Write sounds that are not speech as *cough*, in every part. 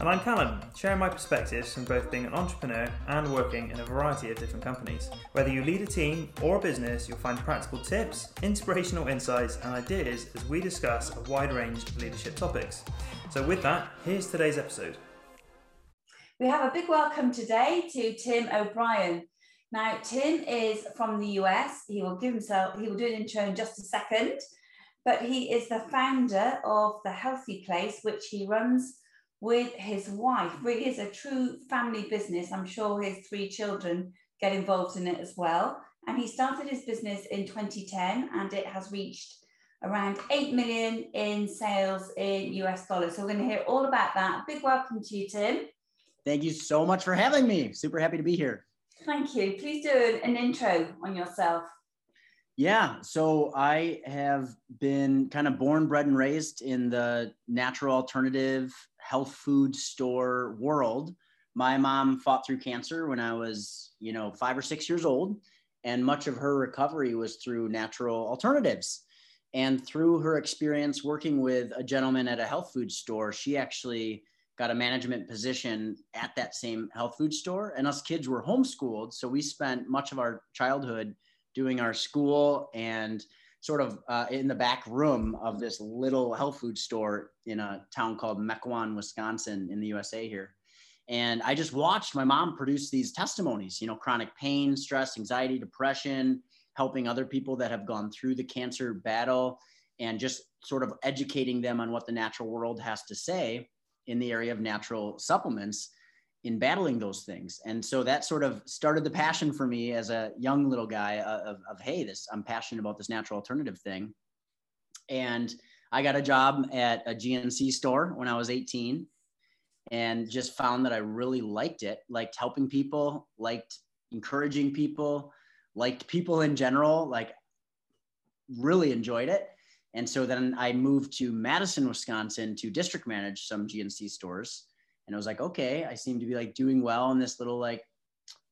And I'm Callum, sharing my perspectives from both being an entrepreneur and working in a variety of different companies. Whether you lead a team or a business, you'll find practical tips, inspirational insights, and ideas as we discuss a wide range of leadership topics. So, with that, here's today's episode. We have a big welcome today to Tim O'Brien. Now, Tim is from the US. He will give himself, he will do an intro in just a second, but he is the founder of The Healthy Place, which he runs with his wife. Really is a true family business. I'm sure his three children get involved in it as well. And he started his business in 2010 and it has reached around 8 million in sales in US dollars. So we're going to hear all about that. Big welcome to you, Tim. Thank you so much for having me. Super happy to be here. Thank you. Please do an intro on yourself. Yeah, so I have been kind of born, bred, and raised in the natural alternative health food store world. My mom fought through cancer when I was, you know, five or six years old, and much of her recovery was through natural alternatives. And through her experience working with a gentleman at a health food store, she actually got a management position at that same health food store. And us kids were homeschooled. So we spent much of our childhood doing our school and sort of uh, in the back room of this little health food store in a town called Mequon, Wisconsin, in the USA here. And I just watched my mom produce these testimonies, you know, chronic pain, stress, anxiety, depression, helping other people that have gone through the cancer battle, and just sort of educating them on what the natural world has to say in the area of natural supplements in battling those things. And so that sort of started the passion for me as a young little guy uh, of, of, hey, this, I'm passionate about this natural alternative thing. And I got a job at a GNC store when I was 18 and just found that I really liked it, liked helping people, liked encouraging people, liked people in general, like really enjoyed it. And so then I moved to Madison, Wisconsin to district manage some GNC stores and I was like, okay, I seem to be like doing well in this little like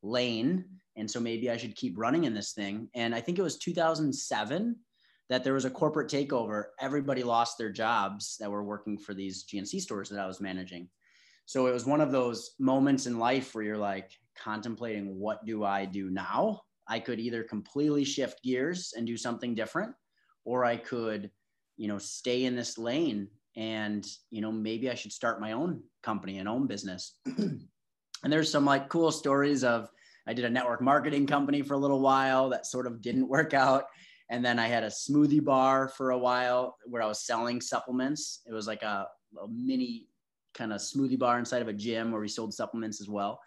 lane. And so maybe I should keep running in this thing. And I think it was 2007 that there was a corporate takeover. Everybody lost their jobs that were working for these GNC stores that I was managing. So it was one of those moments in life where you're like contemplating, what do I do now? I could either completely shift gears and do something different, or I could, you know, stay in this lane and you know maybe i should start my own company and own business. *clears throat* And there's some like cool stories of i did a network marketing company for a little while that sort of didn't work out. And then i had a smoothie bar for a while where i was selling supplements. It was like a, a mini kind of smoothie bar inside of a gym where we sold supplements as well.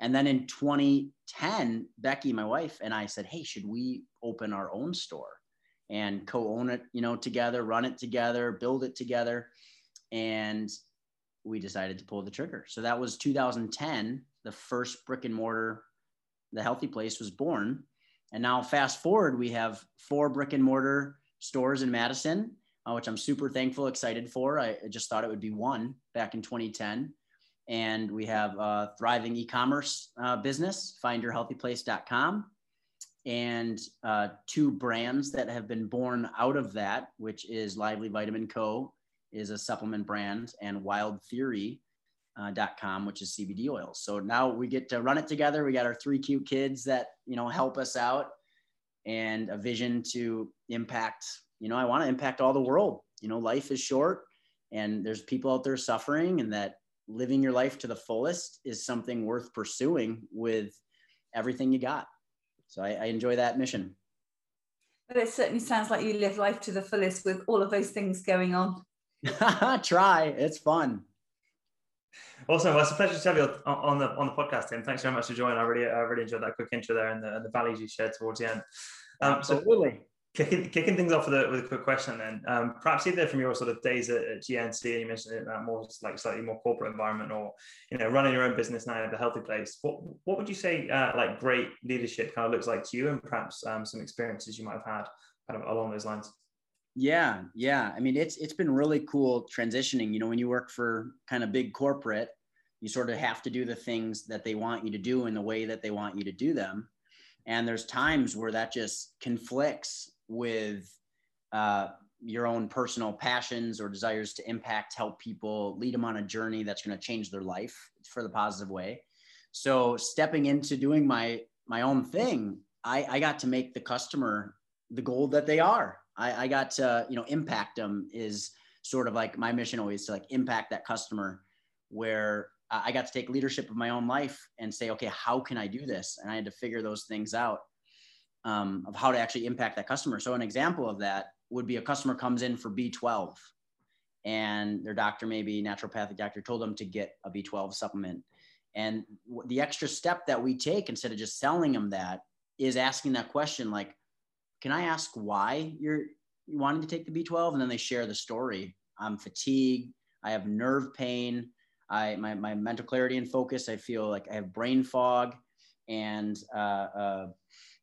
And then in 2010 becky my wife and i said hey should we open our own store and co-own it, you know, together, run it together, build it together. And we decided to pull the trigger. So that was 2010, the first brick and mortar, the healthy place was born. And now fast forward, we have four brick and mortar stores in Madison, uh, which I'm super thankful, excited for. I just thought it would be one back in 2010. And we have a thriving e-commerce uh, business, findyourhealthyplace.com and uh, two brands that have been born out of that, which is Lively Vitamin Co. is a supplement brand, and Wild. Uh, which is CBD oils. So now we get to run it together. We got our three cute kids that you know help us out, and a vision to impact. You know, I want to impact all the world. You know, life is short, and there's people out there suffering, and that living your life to the fullest is something worth pursuing with everything you got. So I, I enjoy that mission. But it certainly sounds like you live life to the fullest with all of those things going on. *laughs* Try, it's fun. Awesome. Well, it's a pleasure to have you on the on the podcast, Tim. Thanks very much for joining. I really I really enjoyed that quick intro there and the, and the values you shared towards the end. Um, Absolutely. So Kicking, kicking things off with a, with a quick question then, um, perhaps either from your sort of days at, at GNC, you mentioned it, that more like slightly more corporate environment, or you know running your own business now at the healthy place. What what would you say uh, like great leadership kind of looks like to you, and perhaps um, some experiences you might have had kind of along those lines? Yeah, yeah. I mean, it's it's been really cool transitioning. You know, when you work for kind of big corporate, you sort of have to do the things that they want you to do in the way that they want you to do them. And there's times where that just conflicts with uh, your own personal passions or desires to impact, help people, lead them on a journey that's going to change their life for the positive way. So stepping into doing my my own thing, I, I got to make the customer the goal that they are. I, I got to you know impact them is sort of like my mission always to like impact that customer where I got to take leadership of my own life and say, okay, how can I do this? And I had to figure those things out um, of how to actually impact that customer. So an example of that would be a customer comes in for B12 and their doctor, maybe naturopathic doctor told them to get a B12 supplement. And the extra step that we take instead of just selling them that is asking that question, like, can I ask why you're wanting to take the B12? And then they share the story. I'm fatigued. I have nerve pain. I my, my mental clarity and focus. I feel like I have brain fog, and uh, uh,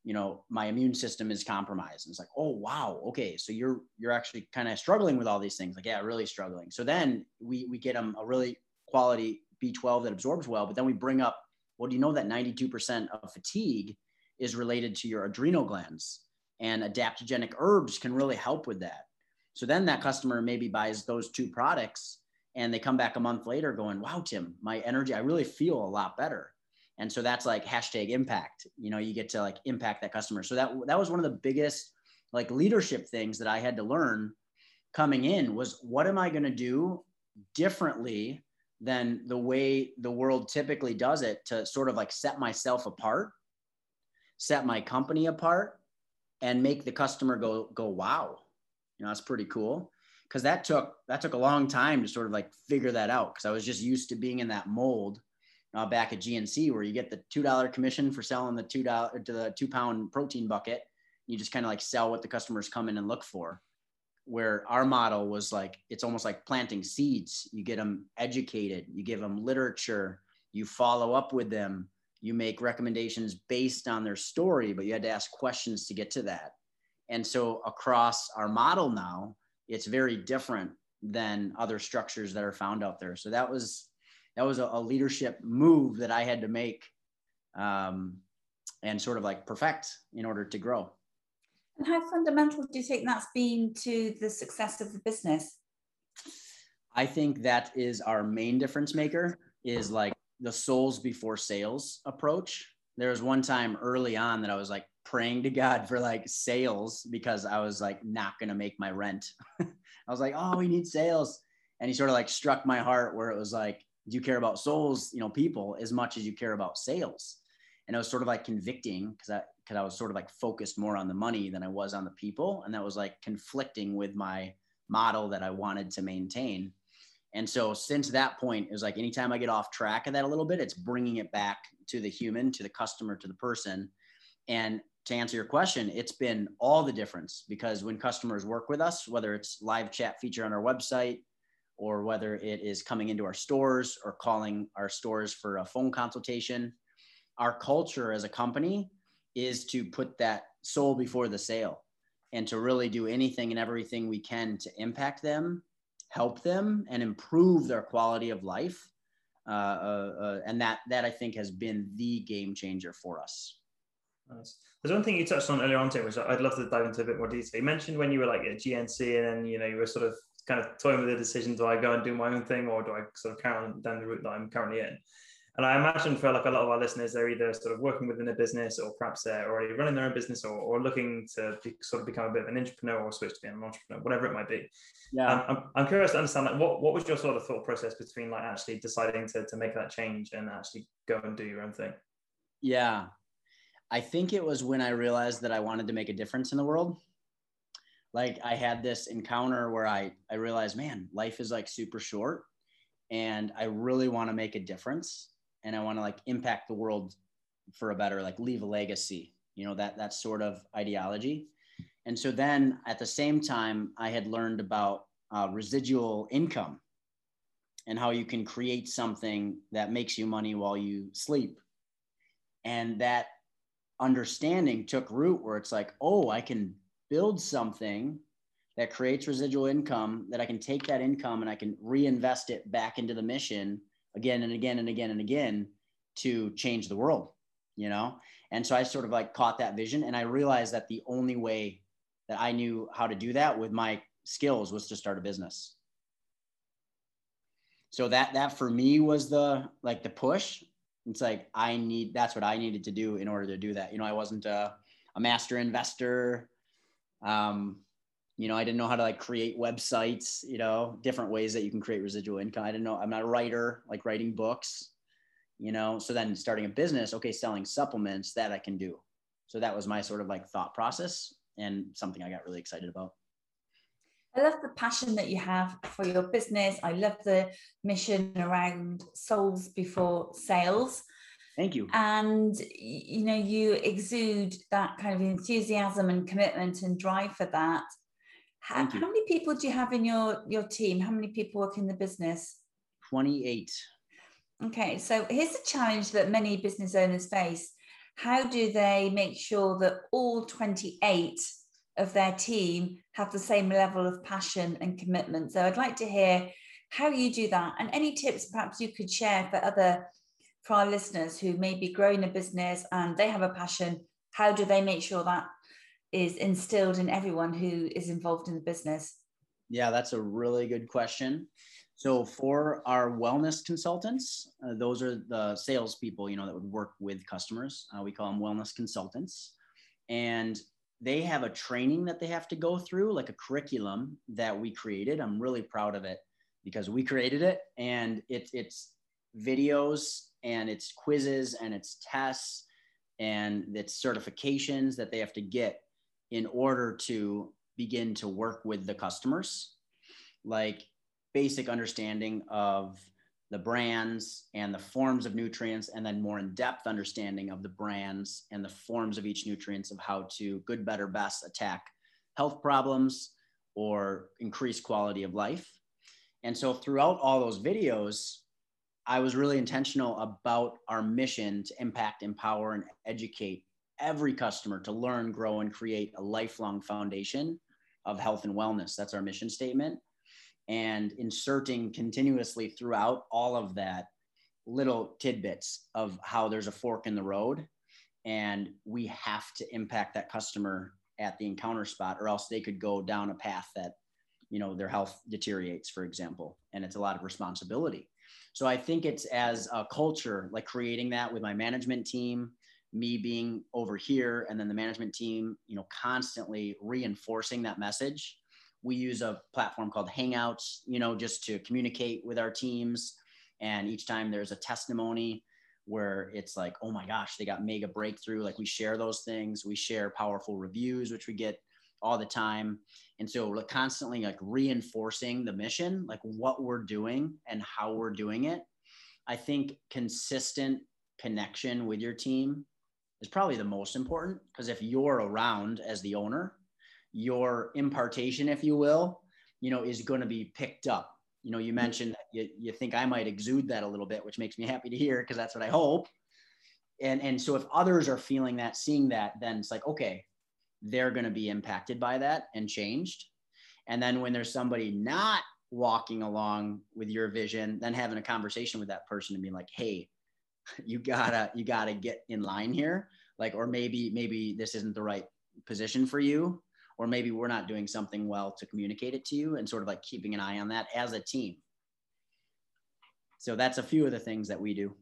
you know my immune system is compromised. And it's like, oh wow, okay, so you're you're actually kind of struggling with all these things. Like, yeah, really struggling. So then we we get them a really quality B12 that absorbs well, but then we bring up, well, do you know that 92% of fatigue is related to your adrenal glands, and adaptogenic herbs can really help with that. So then that customer maybe buys those two products and they come back a month later going, wow, Tim, my energy, I really feel a lot better. And so that's like hashtag impact, you know, you get to like impact that customer. So that, that was one of the biggest like leadership things that I had to learn coming in was what am I going to do differently than the way the world typically does it to sort of like set myself apart, set my company apart and make the customer go, go, wow, you know, that's pretty cool because that took that took a long time to sort of like figure that out because I was just used to being in that mold uh, back at GNC where you get the two dollar commission for selling the two dollar to the two pound protein bucket. You just kind of like sell what the customers come in and look for. Where our model was like it's almost like planting seeds. You get them educated, you give them literature, you follow up with them, you make recommendations based on their story, but you had to ask questions to get to that. And so across our model now, it's very different than other structures that are found out there. So that was that was a, a leadership move that I had to make um, and sort of like perfect in order to grow. And how fundamental do you think that's been to the success of the business? I think that is our main difference maker is like the souls before sales approach. There was one time early on that I was like, praying to God for like sales because I was like not going to make my rent. *laughs* I was like, oh, we need sales. And he sort of like struck my heart where it was like, you care about souls, you know, people as much as you care about sales? And it was sort of like convicting because I, because I was sort of like focused more on the money than I was on the people. And that was like conflicting with my model that I wanted to maintain. And so since that point, it was like anytime I get off track of that a little bit, it's bringing it back to the human, to the customer, to the person. And to answer your question, it's been all the difference because when customers work with us, whether it's live chat feature on our website or whether it is coming into our stores or calling our stores for a phone consultation, our culture as a company is to put that soul before the sale and to really do anything and everything we can to impact them, help them, and improve their quality of life. Uh, uh, uh, and that that I think has been the game changer for us. Nice. There's one thing you touched on earlier on, Tim, which I'd love to dive into a bit more detail. You mentioned when you were like at GNC and then, you know, you were sort of kind of toying with the decision, do I go and do my own thing or do I sort of carry on down the route that I'm currently in? And I imagine for like a lot of our listeners, they're either sort of working within a business or perhaps they're already running their own business or, or looking to be, sort of become a bit of an entrepreneur or switch to being an entrepreneur, whatever it might be. Yeah. Um, I'm, I'm curious to understand like what, what was your sort of thought process between like actually deciding to, to make that change and actually go and do your own thing? Yeah. I think it was when I realized that I wanted to make a difference in the world. Like I had this encounter where I I realized, man, life is like super short and I really want to make a difference and I want to like impact the world for a better like leave a legacy, you know, that that sort of ideology. And so then at the same time I had learned about uh, residual income and how you can create something that makes you money while you sleep. And that understanding took root where it's like, oh, I can build something that creates residual income that I can take that income and I can reinvest it back into the mission again and again and again and again to change the world, you know? And so I sort of like caught that vision and I realized that the only way that I knew how to do that with my skills was to start a business. So that that for me was the like the push. It's like I need that's what I needed to do in order to do that. You know, I wasn't a, a master investor. Um, you know, I didn't know how to like create websites, you know, different ways that you can create residual income. I didn't know, I'm not a writer, like writing books, you know. So then starting a business, okay, selling supplements that I can do. So that was my sort of like thought process and something I got really excited about. I love the passion that you have for your business. I love the mission around souls before sales. Thank you. And you know, you exude that kind of enthusiasm and commitment and drive for that. How, how, many people do you have in your your team? How many people work in the business? 28. Okay, so here's a challenge that many business owners face. How do they make sure that all 28 of their team have the same level of passion and commitment? So I'd like to hear how you do that and any tips perhaps you could share for other for our listeners who may be growing a business and they have a passion. How do they make sure that is instilled in everyone who is involved in the business? Yeah, that's a really good question. So for our wellness consultants, uh, those are the salespeople, you know, that would work with customers. Uh, we call them wellness consultants, and they have a training that they have to go through, like a curriculum that we created. I'm really proud of it because we created it, and it's it's videos and it's quizzes and it's tests and it's certifications that they have to get in order to begin to work with the customers, like basic understanding of the brands and the forms of nutrients, and then more in depth understanding of the brands and the forms of each nutrients of how to good, better, best attack health problems or increase quality of life. And so throughout all those videos, I was really intentional about our mission to impact, empower, and educate every customer to learn, grow, and create a lifelong foundation of health and wellness. That's our mission statement. And inserting continuously throughout all of that little tidbits of how there's a fork in the road and we have to impact that customer at the encounter spot or else they could go down a path that you know their health deteriorates for example and it's a lot of responsibility so i think it's as a culture like creating that with my management team me being over here and then the management team you know constantly reinforcing that message. We use a platform called hangouts you know just to communicate with our teams. And each time there's a testimony where it's like oh my gosh they got mega breakthrough. Like we share those things. We share powerful reviews which we get all the time and so we're constantly like reinforcing the mission like what we're doing and how we're doing it i think consistent connection with your team is probably the most important because if you're around as the owner, your impartation, if you will, you know, is going to be picked up. You know, you mm-hmm. mentioned that you, you think I might exude that a little bit, which makes me happy to hear because that's what I hope. And and so if others are feeling that, seeing that, then it's like, okay, they're going to be impacted by that and changed. And then when there's somebody not walking along with your vision, then having a conversation with that person and being like, hey, *laughs* you gotta you gotta get in line here. Like or maybe maybe this isn't the right position for you or maybe we're not doing something well to communicate it to you and sort of like keeping an eye on that as a team. So that's a few of the things that we do.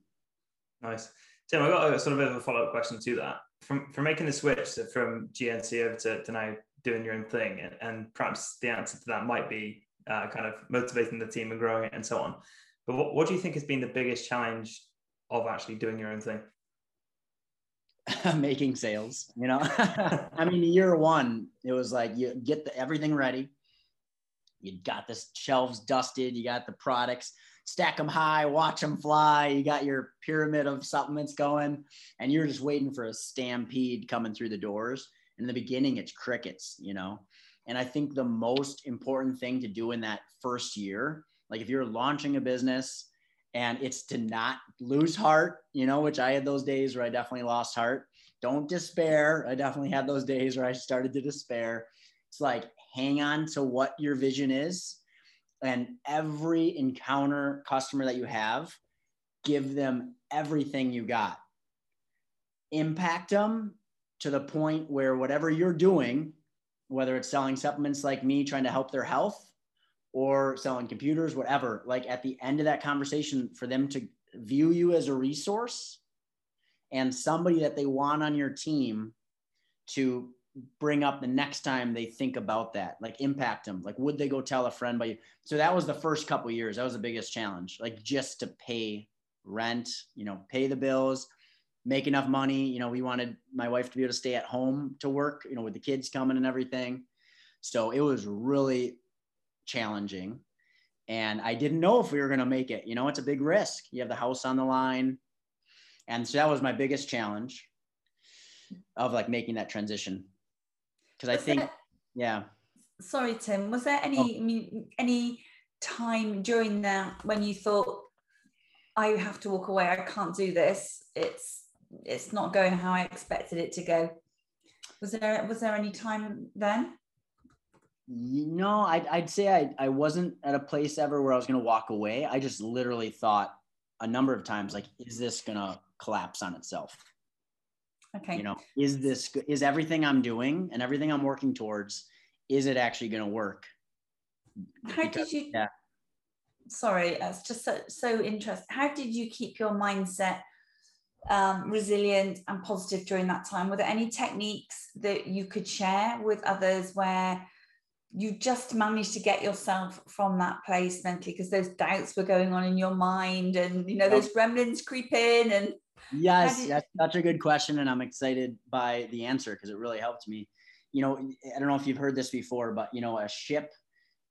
Nice. Tim i got a sort of a follow-up question to that from from making the switch from gnc over to, to now doing your own thing and, and perhaps the answer to that might be uh, kind of motivating the team and growing it and so on but what, what do you think has been the biggest challenge of actually doing your own thing? *laughs* Making sales, you know. *laughs* I mean, year one, it was like you get the, everything ready. You got the shelves dusted. You got the products, stack them high, watch them fly. You got your pyramid of supplements going, and you're just waiting for a stampede coming through the doors. In the beginning, it's crickets, you know. And I think the most important thing to do in that first year, like if you're launching a business, and it's to not lose heart, you know, which I had those days where I definitely lost heart. Don't despair. I definitely had those days where I started to despair. It's like hang on to what your vision is and every encounter customer that you have give them everything you got. Impact them to the point where whatever you're doing whether it's selling supplements like me trying to help their health or selling computers whatever like at the end of that conversation for them to view you as a resource and somebody that they want on your team to bring up the next time they think about that like impact them like would they go tell a friend by you? So that was the first couple years. That was the biggest challenge like just to pay rent you know pay the bills make enough money. You know we wanted my wife to be able to stay at home to work you know with the kids coming and everything. So it was really challenging. And i didn't know if we were going to make it. You know it's a big risk. You have the house on the line. And so that was my biggest challenge of like making that transition because i think yeah. Sorry tim was there any oh. I mean, any time during that when you thought i have to walk away i can't do this it's it's not going how i expected it to go was there was there any time then? No i'd, I'd say I, I wasn't at a place ever where i was going to walk away. I just literally thought a number of times like is this going to collapse on itself okay. you know is this is everything i'm doing and everything i'm working towards is it actually going to work? How because, did you yeah. Sorry it's just so, so interesting how did you keep your mindset um, resilient and positive during that time? Were there any techniques that you could share with others where you just managed to get yourself from that place mentally? Because those doubts were going on in your mind and you know those gremlins creep in and yes did... that's such a good question and i'm excited by the answer because it really helped me. You know i don't know if you've heard this before but you know a ship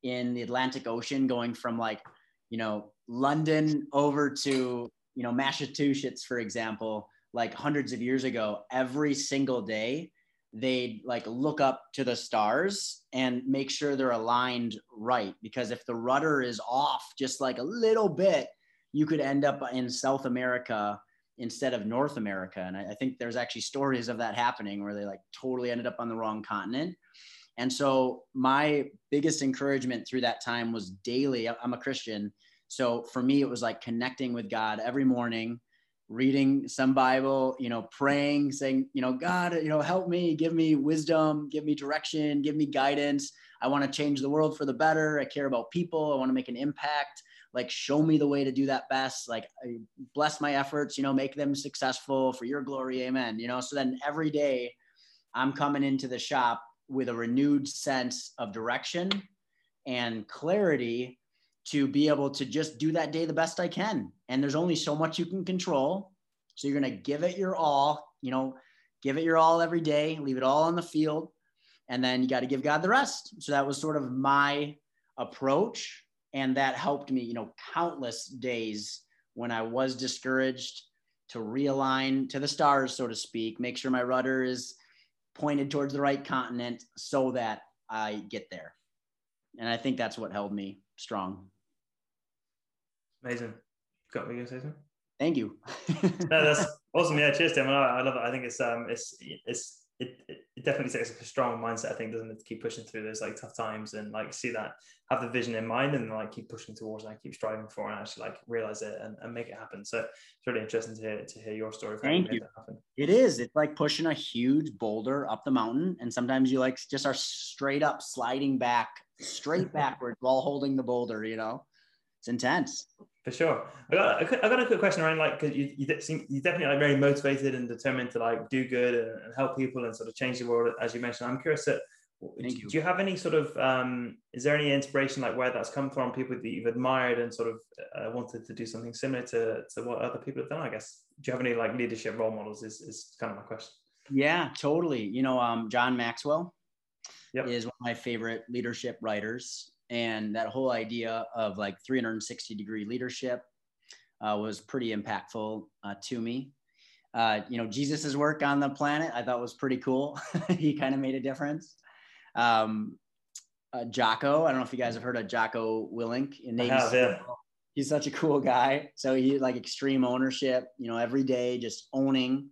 in the atlantic ocean going from like you know london over to you know massachusetts for example like hundreds of years ago every single day they'd like look up to the stars and make sure they're aligned right because if the rudder is off just like a little bit you could end up in south america instead of north america and I, I, think there's actually stories of that happening where they like totally ended up on the wrong continent and so my biggest encouragement through that time was daily i'm a christian so for me it was like connecting with god every morning reading some Bible, you know, praying, saying, you know, God, you know, help me, give me wisdom, give me direction, give me guidance. I want to change the world for the better. I care about people. I want to make an impact. Like, show me the way to do that best. Like, bless my efforts, you know, make them successful for your glory. Amen. You know, so then every day I'm coming into the shop with a renewed sense of direction and clarity to be able to just do that day the best I can. And there's only so much you can control. So you're going to give it your all, you know, give it your all every day, leave it all on the field. And then you got to give God the rest. So that was sort of my approach. And that helped me, you know, countless days when I was discouraged to realign to the stars, so to speak, make sure my rudder is pointed towards the right continent so that I get there. And I think that's what held me strong. Amazing. Got me. You say something? Thank you. no, that's *laughs* awesome. Yeah, cheers, Tim. I, I love it. I think it's um, it's it's it, it definitely takes a strong mindset. I think doesn't it to keep pushing through those like tough times and like see that have the vision in mind and like keep pushing towards and keep striving for and actually like realize it and, and make it happen. So it's really interesting to hear to hear your story. Thank you. It is. It's like pushing a huge boulder up the mountain, and sometimes you like just are straight up sliding back, straight *laughs* backwards while holding the boulder. You know, it's intense. For sure. I got, I got a quick question around like because you you seem you definitely like very motivated and determined to like do good and, help people and sort of change the world as you mentioned. I'm curious that do you. do you have any sort of um, is there any inspiration like where that's come from people that you've admired and sort of uh, wanted to do something similar to, to what other people have done i guess do you have any like leadership role models is, is kind of my question yeah totally you know um, john maxwell yep. is one of my favorite leadership writers and that whole idea of like 360 degree leadership uh, was pretty impactful uh, to me. Uh, you know jesus's work on the planet i thought was pretty cool. *laughs* He kind of made a difference. Um, uh, jocko i don't know if you guys have heard of jocko willink in Navy yeah. he's such a cool guy. So he like extreme ownership you know every day just owning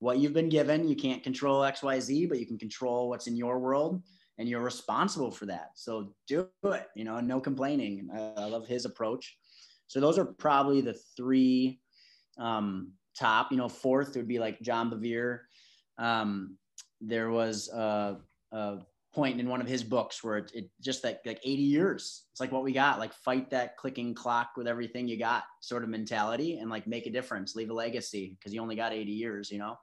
what you've been given. You can't control xyz but you can control what's in your world and you're responsible for that. So do it, you know, no complaining. I, love his approach. So those are probably the three um, top. You know, fourth would be like John Bevere. Um, there was a, a, point in one of his books where it, it just like like 80 years. It's like what we got, like fight that clicking clock with everything you got, sort of mentality, and like make a difference, leave a legacy because you only got 80 years. You know.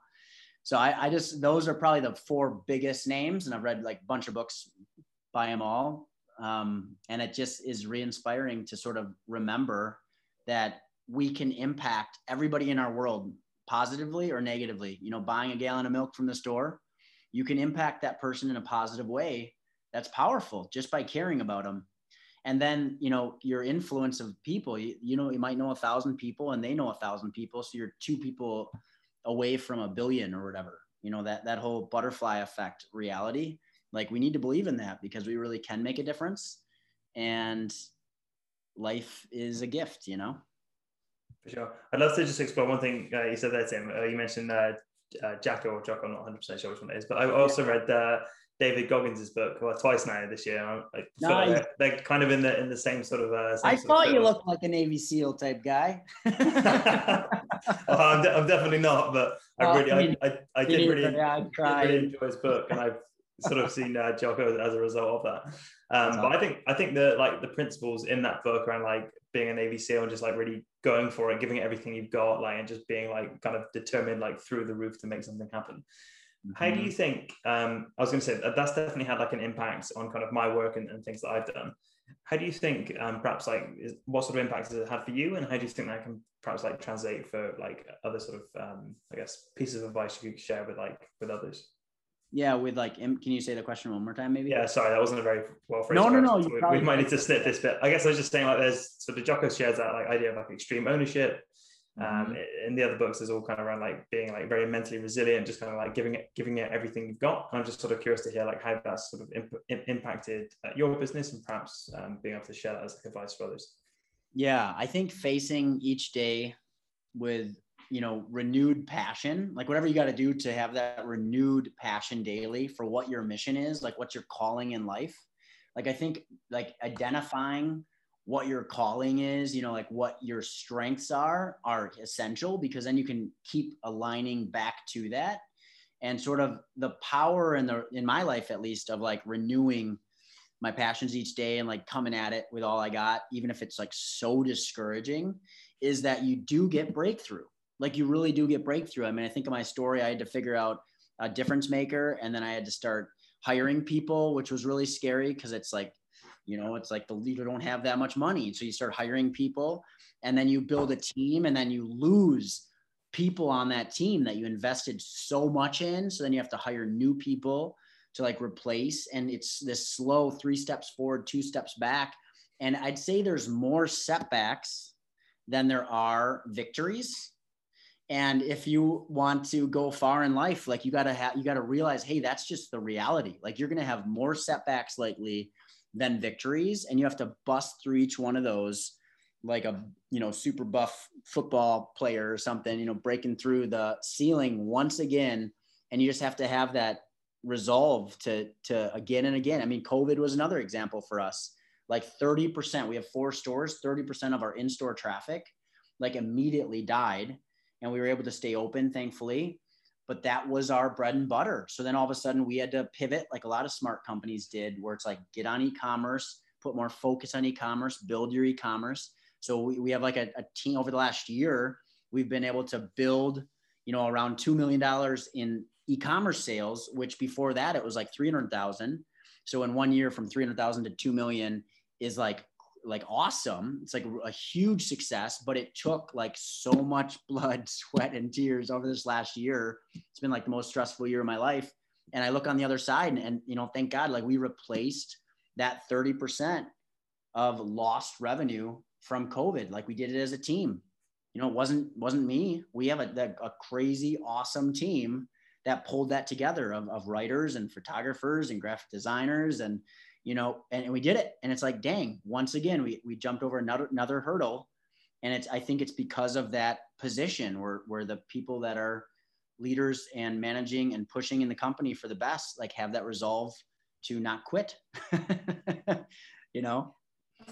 So I, I just those are probably the four biggest names, and I've read like a bunch of books by them all. Um, and it just is re-inspiring to sort of remember that we can impact everybody in our world positively or negatively. You know, buying a gallon of milk from the store, you can impact that person in a positive way. That's powerful just by caring about them. And then, you know, your influence of people, you, you know, you might know a thousand people and they know a thousand people. So you're two people away from a billion or whatever, you know, that, that whole butterfly effect reality. Like we need to believe in that because we really can make a difference. And life is a gift, you know? For sure. I'd love to just explore one thing uh, you said there, Tim. Uh, you mentioned uh, uh, Jacko or Jocko, I'm not 100% sure which one it is, but I also read uh, David Goggins' book well, twice now this year. I, I no, like they're, they're, kind of in the in the same sort of. Uh, I thought you looked like a Navy SEAL type guy. *laughs* *laughs* well, *laughs* I'm, de- I'm, definitely not, but I really, I, mean, I, I, did really, yeah, did really enjoy his book, and I've sort of seen uh, Jocko as a result of that. Um, but I think I think the like the principles in that book around like being a Navy SEAL and just like really going for it, giving it everything you've got, like and just being like kind of determined like through the roof to make something happen. Mm-hmm. How do mm-hmm. you think? Um, I was going to say that that's definitely had like an impact on kind of my work and, and things that I've done. How do you think, um, perhaps like, is, what sort of impact has it had for you, and how do you think that can perhaps like translate for like other sort of, um, I guess, pieces of advice you could share with like with others? Yeah, with like, can you say the question one more time, maybe? Yeah, sorry, that wasn't a very well phrased. No, no, no. We, we might need to snip this bit. I guess I was just saying like, there's so the Jocko shares that like idea of like extreme ownership. Um, mm-hmm. in the other books, is all kind of around like being like very mentally resilient, just kind of like giving it, giving it everything you've got. And I'm just sort of curious to hear like how that's sort of imp- impacted uh, your business and perhaps um, being able to share that as like advice for others. Yeah, I think facing each day with you know renewed passion like whatever you got to do to have that renewed passion daily for what your mission is like what's your calling in life like i think like identifying what your calling is you know like what your strengths are are essential because then you can keep aligning back to that and sort of the power in the in my life at least of like renewing my passions each day and like coming at it with all i got even if it's like so discouraging is that you do get breakthrough like you really do get breakthrough. I mean, I think of my story, I had to figure out a difference maker and then I had to start hiring people, which was really scary because it's like, you know, it's like the leader don't have that much money. So you start hiring people and then you build a team and then you lose people on that team that you invested so much in. So then you have to hire new people to like replace. And it's this slow three steps forward, two steps back. And I'd say there's more setbacks than there are victories and if you want to go far in life like you got to have you got to realize hey that's just the reality like you're going to have more setbacks likely than victories and you have to bust through each one of those like a you know super buff football player or something you know breaking through the ceiling once again and you just have to have that resolve to to again and again i mean covid was another example for us like 30% we have four stores 30% of our in-store traffic like immediately died and we were able to stay open, thankfully. But that was our bread and butter. So then all of a sudden we had to pivot, like a lot of smart companies did, where it's like get on e-commerce, put more focus on e-commerce, build your e-commerce. So we, we have like a, a team over the last year, we've been able to build, you know, around $2 million in e-commerce sales, which before that it was like 300,000. So in one year from 300,000 to 2 million is like like awesome. It's like a huge success, but it took like so much *laughs* blood, sweat, and tears over this last year. It's been like the most stressful year of my life. And I look on the other side and, and you know, thank God, like we replaced that 30% of lost revenue from COVID. Like we did it as a team. You know, it wasn't wasn't me. We have a, a crazy, awesome team that pulled that together of, of writers and photographers and graphic designers and you know, and, and we did it. And it's like, dang, once again, we, we jumped over another, another hurdle. And it's, I think it's because of that position where, where the people that are leaders and managing and pushing in the company for the best, like have that resolve to not quit. *laughs* you know?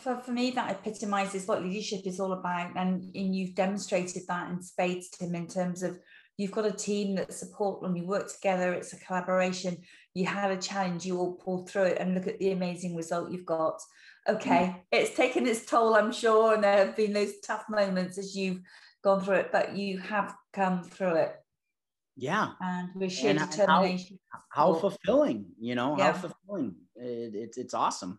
For, for me, that epitomizes what leadership is all about. And, and you've demonstrated that in spades, Tim, in terms of you've got a team that support when you work together, it's a collaboration. You had a challenge, you all pulled through it, and look at the amazing result you've got. Okay, mm. it's taken its toll, I'm sure, and there have been those tough moments as you've gone through it, but you have come through it. Yeah. And with sheer and determination. How, how, fulfilling, you know, yeah. how fulfilling. It, it's, it's awesome.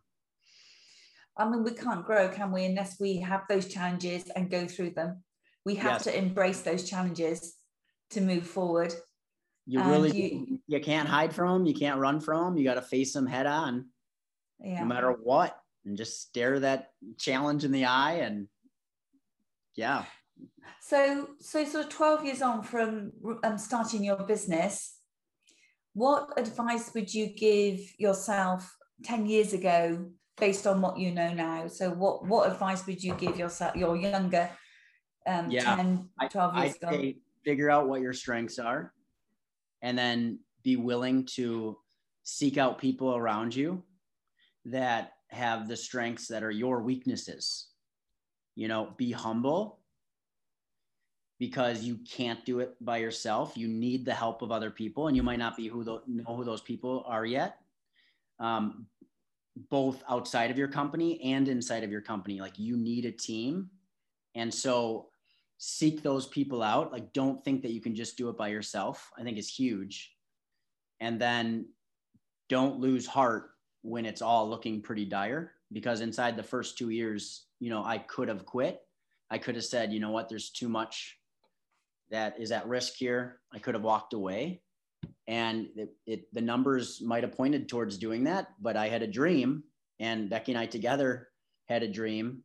I mean, we can't grow, can we, unless we have those challenges and go through them. We have yes. to embrace those challenges to move forward. You really you, you, can't hide from them. You can't run from them. You got to face them head on, yeah. no matter what, and just stare that challenge in the eye. And yeah. So, so sort of twelve years on from um, starting your business, what advice would you give yourself ten years ago, based on what you know now? So, what what advice would you give yourself, your younger, um, yeah, 10, 12 years I, ago? figure out what your strengths are and then be willing to seek out people around you that have the strengths that are your weaknesses you know be humble because you can't do it by yourself you need the help of other people and you might not be who the, know who those people are yet um, both outside of your company and inside of your company like you need a team and so seek those people out. Like, don't think that you can just do it by yourself. I think is huge. And then don't lose heart when it's all looking pretty dire because inside the first two years, you know, I could have quit. I could have said, you know what, there's too much that is at risk here. I could have walked away. And it, it the numbers might have pointed towards doing that, but I had a dream, and Becky and I together had a dream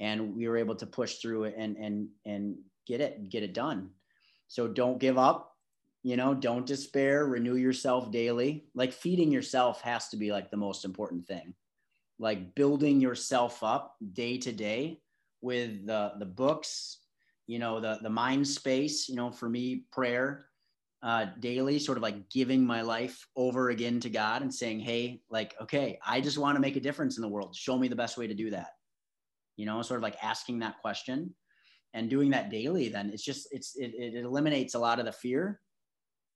and we were able to push through it and and and get it get it done so don't give up you know don't despair renew yourself daily. Like feeding yourself has to be like the most important thing. Like building yourself up day to day with the the books you know the the mind space you know for me prayer uh, daily sort of like giving my life over again to god and saying hey like okay i just want to make a difference in the world. Show me the best way to do that. You know sort of like asking that question and doing that daily then it's just it's it, it eliminates a lot of the fear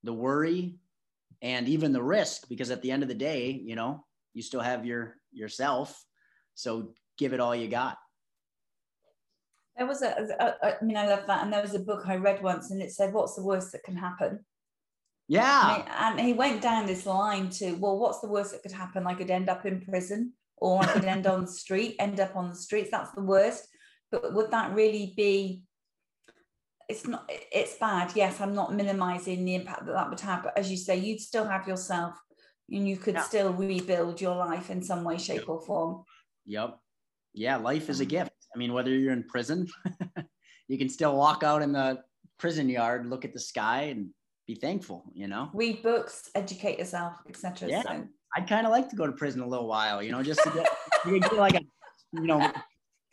the worry and even the risk because at the end of the day you know you still have your yourself so give it all you got there was a, a, a I mean I love that and there was a book I read once and it said what's the worst that can happen yeah and he went down this line to well what's the worst that could happen I could end up in prison or I could end on the street, end up on the streets. That's the worst. But would that really be? It's not. It's bad. Yes, I'm not minimizing the impact that that would have. But as you say, you'd still have yourself, and you could yeah. still rebuild your life in some way, shape, yep. or form. Yep. Yeah, life is a mm. gift. I mean, whether you're in prison, *laughs* you can still walk out in the prison yard, look at the sky, and be thankful. You know, read books, educate yourself, etc. Yeah. So I'd kind of like to go to prison a little while, you know, just to get, *laughs* get like a, you know,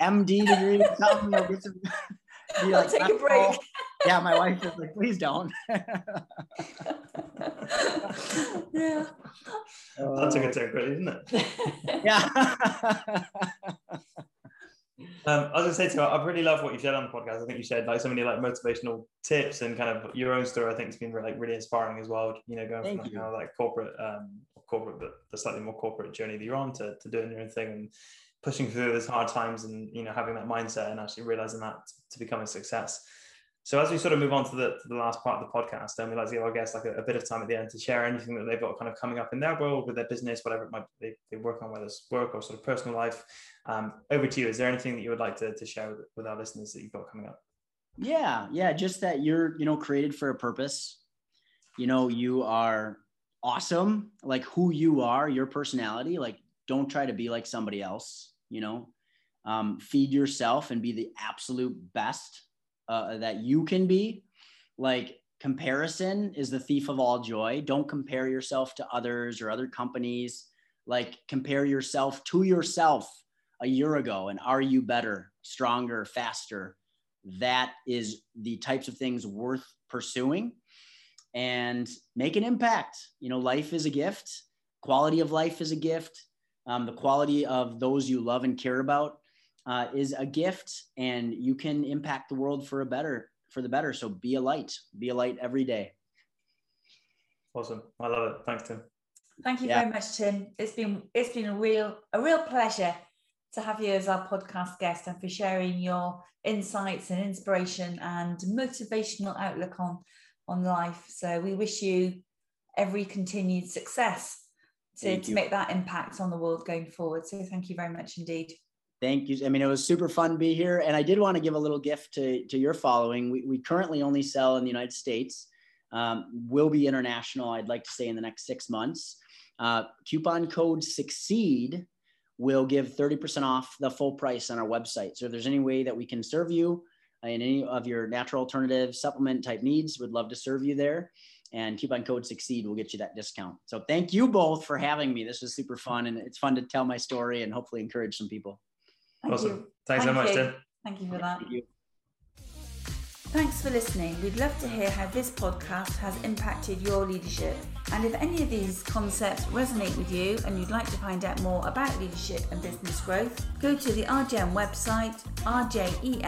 MD degree or something. Or get some, *laughs* be like, take a break. Yeah, my wife is like, please don't. *laughs* yeah. That's a good take, really, isn't it? *laughs* yeah. *laughs* Um, I was gonna say to you, I really love what you shared on the podcast. I think you shared like so many like motivational tips and kind of your own story. I think it's been like really inspiring as well. You know, going Thank from like, you. kind of like corporate, um, corporate, but the slightly more corporate journey that you're on to, to doing your own thing and pushing through those hard times and you know having that mindset and actually realizing that to become a success. So as we sort of move on to the, to the last part of the podcast, and we like to give our guests like a, a, bit of time at the end to share anything that they've got kind of coming up in their world with their business, whatever it might be they, they work on, whether it's work or sort of personal life. Um, over to you. Is there anything that you would like to, to share with, with our listeners that you've got coming up? Yeah, yeah, just that you're, you know, created for a purpose. You know, you are awesome, like who you are, your personality. Like, don't try to be like somebody else. You know, um, feed yourself and be the absolute best uh, that you can be. Like, comparison is the thief of all joy. Don't compare yourself to others or other companies. Like, compare yourself to yourself a year ago and are you better, stronger, faster? That is the types of things worth pursuing and make an impact. You know, life is a gift. quality of life is a gift. Um, the quality of those you love and care about uh, is a gift, and you can impact the world for a better for the better. So be a light. Be a light every day. Awesome. I love it. Thanks, Tim. Thank you yeah. very much, Tim. It's been it's been a real a real pleasure to have you as our podcast guest and for sharing your insights and inspiration and motivational outlook on on life. So we wish you every continued success to, to make that impact on the world going forward. So thank you very much indeed. Thank you. I mean, it was super fun to be here. And I did want to give a little gift to, to your following. We, we currently only sell in the United States. Um, will be international, I'd like to say, in the next six months. Uh, coupon code SUCCEED will give 30% off the full price on our website. So if there's any way that we can serve you in any of your natural alternative supplement type needs, would love to serve you there. And coupon code succeed will get you that discount. So thank you both for having me. This was super fun and it's fun to tell my story and hopefully encourage some people. Thank awesome. You. Thanks Thank so much, you. Tim. Thank you for that. Thank you. Thanks for listening. We'd love to hear how this podcast has impacted your leadership. And if any of these concepts resonate with you and you'd like to find out more about leadership and business growth, go to the RJN website, rjen.co.uk.